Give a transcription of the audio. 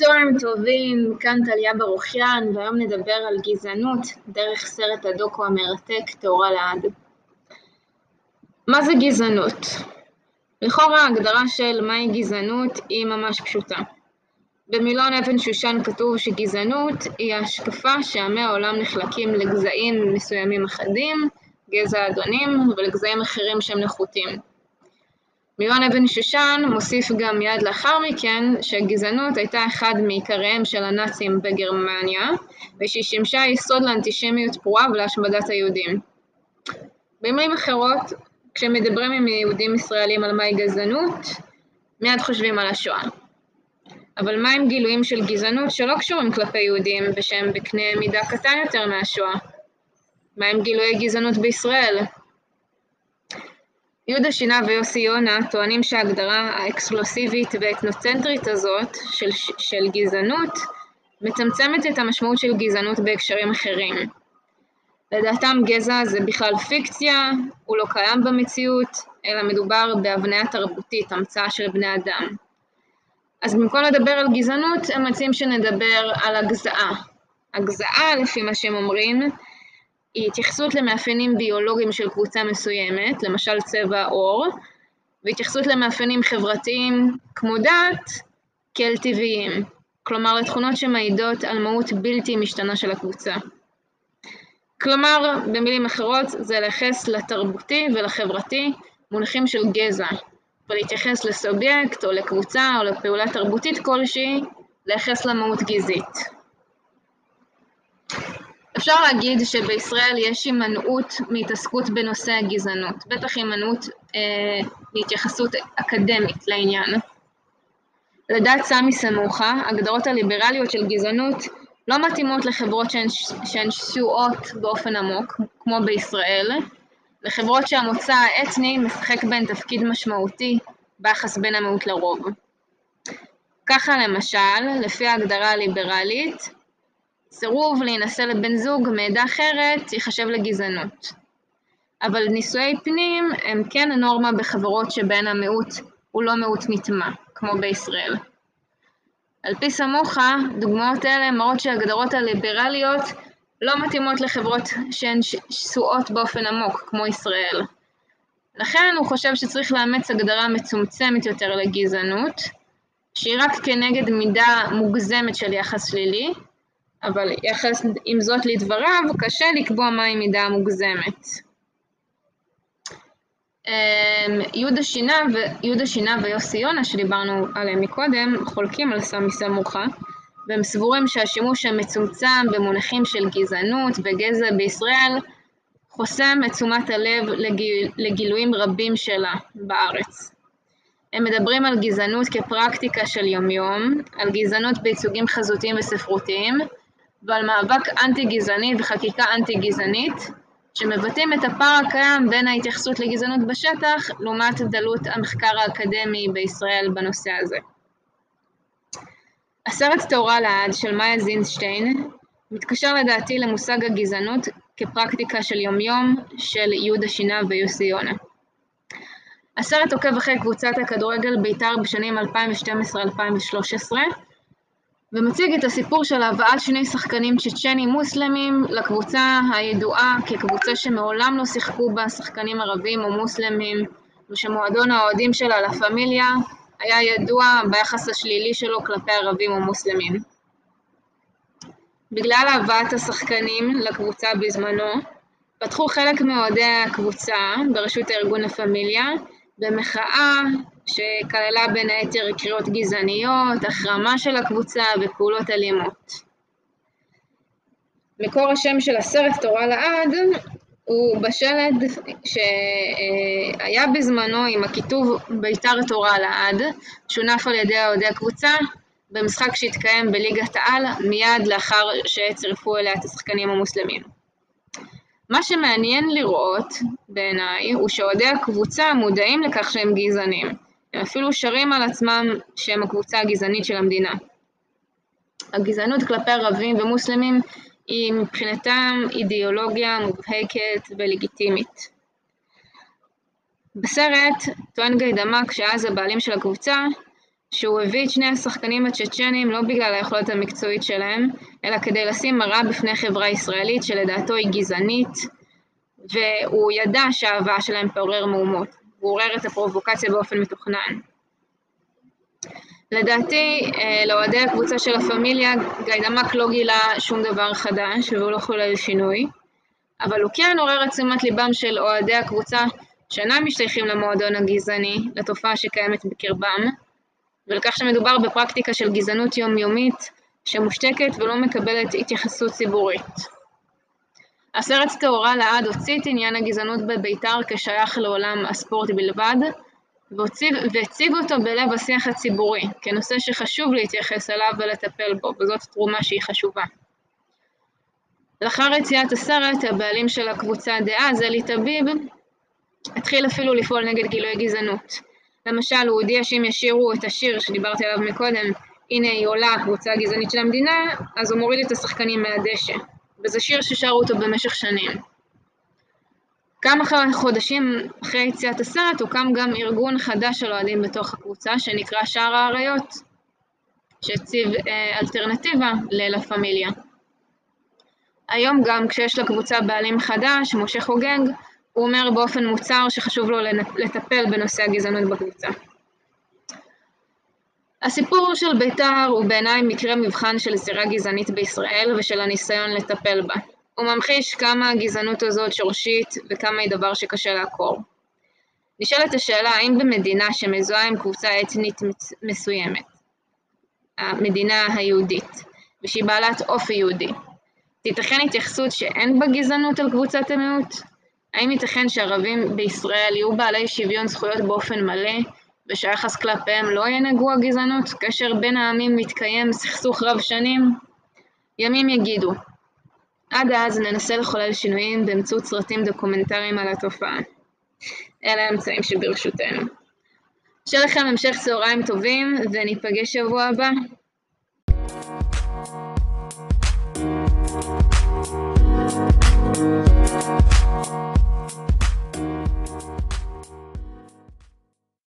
צהריים טובים, כאן טליה ברוכיאן, והיום נדבר על גזענות דרך סרט הדוקו המרתק תאורה לעד. מה זה גזענות? לכאורה ההגדרה של מהי גזענות היא ממש פשוטה. במילון אבן שושן כתוב שגזענות היא ההשקפה שעמי העולם נחלקים לגזעים מסוימים אחדים, גזע אדונים, ולגזעים אחרים שהם נחותים. מילון אבן שושן מוסיף גם מיד לאחר מכן שהגזענות הייתה אחד מעיקריהם של הנאצים בגרמניה ושהיא שימשה יסוד לאנטישמיות פרועה ולהשמדת היהודים. במילים אחרות, כשמדברים עם יהודים ישראלים על מהי גזענות, מיד חושבים על השואה. אבל מה עם גילויים של גזענות שלא קשורים כלפי יהודים ושהם בקנה מידה קטן יותר מהשואה? מה עם גילויי גזענות בישראל? יהודה שינה ויוסי יונה טוענים שההגדרה האקסקלוסיבית והאתנוצנטרית הזאת של, של גזענות מצמצמת את המשמעות של גזענות בהקשרים אחרים. לדעתם גזע זה בכלל פיקציה, הוא לא קיים במציאות, אלא מדובר בהבניה תרבותית, המצאה של בני אדם. אז במקום לדבר על גזענות, הם מציעים שנדבר על הגזעה. הגזעה, לפי מה שהם אומרים, היא התייחסות למאפיינים ביולוגיים של קבוצה מסוימת, למשל צבע עור, והתייחסות למאפיינים חברתיים כמו דת כאל טבעיים, כלומר לתכונות שמעידות על מהות בלתי משתנה של הקבוצה. כלומר, במילים אחרות, זה לייחס לתרבותי ולחברתי מונחים של גזע, ולהתייחס לסובייקט או לקבוצה או לפעולה תרבותית כלשהי, לייחס למהות גזעית. אפשר להגיד שבישראל יש הימנעות מהתעסקות בנושא הגזענות, בטח הימנעות אה, מהתייחסות אקדמית לעניין. לדעת סמי סמוכה, הגדרות הליברליות של גזענות לא מתאימות לחברות שהן, שהן שסועות באופן עמוק, כמו בישראל, לחברות שהמוצא האתני משחק בהן תפקיד משמעותי ביחס בין המיעוט לרוב. ככה למשל, לפי ההגדרה הליברלית, סירוב להינשא לבן זוג מעדה אחרת ייחשב לגזענות. אבל נישואי פנים הם כן הנורמה בחברות שבהן המיעוט הוא לא מיעוט נטמע, כמו בישראל. על פי סמוכה, דוגמאות אלה מראות שהגדרות הליברליות לא מתאימות לחברות שהן שסועות באופן עמוק, כמו ישראל. לכן הוא חושב שצריך לאמץ הגדרה מצומצמת יותר לגזענות, שהיא רק כנגד מידה מוגזמת של יחס שלילי, אבל יחס עם זאת לדבריו, קשה לקבוע מהי מידה מוגזמת. אמ, יהודה שינה, ו... יהודה שינה ויוסי יונה, שדיברנו עליהם מקודם, חולקים על סמי סמוכה, והם סבורים שהשימוש המצומצם במונחים של גזענות וגזע בישראל חוסם את תשומת הלב לגיל... לגילויים רבים שלה בארץ. הם מדברים על גזענות כפרקטיקה של יומיום, על גזענות בייצוגים חזותיים וספרותיים, ועל מאבק אנטי-גזעני וחקיקה אנטי-גזענית, שמבטאים את הפער הקיים בין ההתייחסות לגזענות בשטח לעומת דלות המחקר האקדמי בישראל בנושא הזה. הסרט תאורה לעד של מאיה זינסשטיין מתקשר לדעתי למושג הגזענות כפרקטיקה של יומיום של יהודה שינה ויוסי יונה. הסרט עוקב אחרי קבוצת הכדורגל בית"ר בשנים 2012-2013 ומציג את הסיפור של הבאת שני שחקנים צ'צ'נים מוסלמים לקבוצה הידועה כקבוצה שמעולם לא שיחקו בה שחקנים ערבים או מוסלמים ושמועדון האוהדים שלה, לה פמיליה, היה ידוע ביחס השלילי שלו כלפי ערבים או מוסלמים. בגלל הבאת השחקנים לקבוצה בזמנו, פתחו חלק מאוהדי הקבוצה בראשות ארגון הפמיליה במחאה שכללה בין היתר קריאות גזעניות, החרמה של הקבוצה ופעולות אלימות. מקור השם של הסרט תורה לעד הוא בשלד שהיה בזמנו עם הכיתוב ביתר תורה לעד, שונף על ידי אוהדי הקבוצה במשחק שהתקיים בליגת העל מיד לאחר שצירפו אליה את השחקנים המוסלמים. מה שמעניין לראות בעיניי הוא שאוהדי הקבוצה מודעים לכך שהם גזענים. הם אפילו שרים על עצמם שהם הקבוצה הגזענית של המדינה. הגזענות כלפי ערבים ומוסלמים היא מבחינתם אידיאולוגיה מובהקת ולגיטימית. בסרט טוען גיידמק שאז הבעלים של הקבוצה שהוא הביא את שני השחקנים הצ'צ'נים לא בגלל היכולת המקצועית שלהם, אלא כדי לשים מראה בפני חברה ישראלית שלדעתו היא גזענית, והוא ידע שההבאה שלהם תעורר מהומות. עורר את הפרובוקציה באופן מתוכנן. לדעתי, אה, לאוהדי הקבוצה של הפמיליה, גיידמק לא גילה שום דבר חדש והוא לא חולל שינוי, אבל הוא כן עורר את תשומת ליבם של אוהדי הקבוצה שאינם משתייכים למועדון הגזעני, לתופעה שקיימת בקרבם, ולכך שמדובר בפרקטיקה של גזענות יומיומית שמושתקת ולא מקבלת התייחסות ציבורית. הסרט טהורה לעד הוציא את עניין הגזענות בבית"ר כשייך לעולם הספורט בלבד, והציב אותו בלב השיח הציבורי, כנושא שחשוב להתייחס אליו ולטפל בו, וזאת תרומה שהיא חשובה. לאחר יציאת הסרט, הבעלים של הקבוצה דאז, אלי טביב, התחיל אפילו לפעול נגד גילוי גזענות. למשל, הוא הודיע שאם ישירו את השיר שדיברתי עליו מקודם, הנה היא עולה, הקבוצה הגזענית של המדינה, אז הוא מוריד את השחקנים מהדשא. וזה שיר ששרו אותו במשך שנים. כמה חודשים אחרי יציאת הסרט הוקם גם ארגון חדש של אוהדים בתוך הקבוצה שנקרא שער האריות, שהציב אה, אלטרנטיבה ללה פמיליה. היום גם כשיש לקבוצה בעלים חדש, משה חוגג, הוא אומר באופן מוצהר שחשוב לו לטפל בנושא הגזענות בקבוצה. הסיפור של בית"ר הוא בעיניי מקרה מבחן של זירה גזענית בישראל ושל הניסיון לטפל בה. הוא ממחיש כמה הגזענות הזאת שורשית וכמה היא דבר שקשה לעקור. נשאלת השאלה האם במדינה שמזוהה עם קבוצה אתנית מסוימת, המדינה היהודית, ושהיא בעלת אופי יהודי, תיתכן התייחסות שאין בה גזענות על קבוצת המיעוט? האם ייתכן שערבים בישראל יהיו בעלי שוויון זכויות באופן מלא, ושהיחס כלפיהם לא ינהגו הגזענות, כאשר בין העמים מתקיים סכסוך רב שנים? ימים יגידו. עד אז ננסה לחולל שינויים באמצעות סרטים דוקומנטריים על התופעה. אלה האמצעים שברשותנו. שיהיה לכם המשך צהריים טובים, וניפגש שבוע הבא.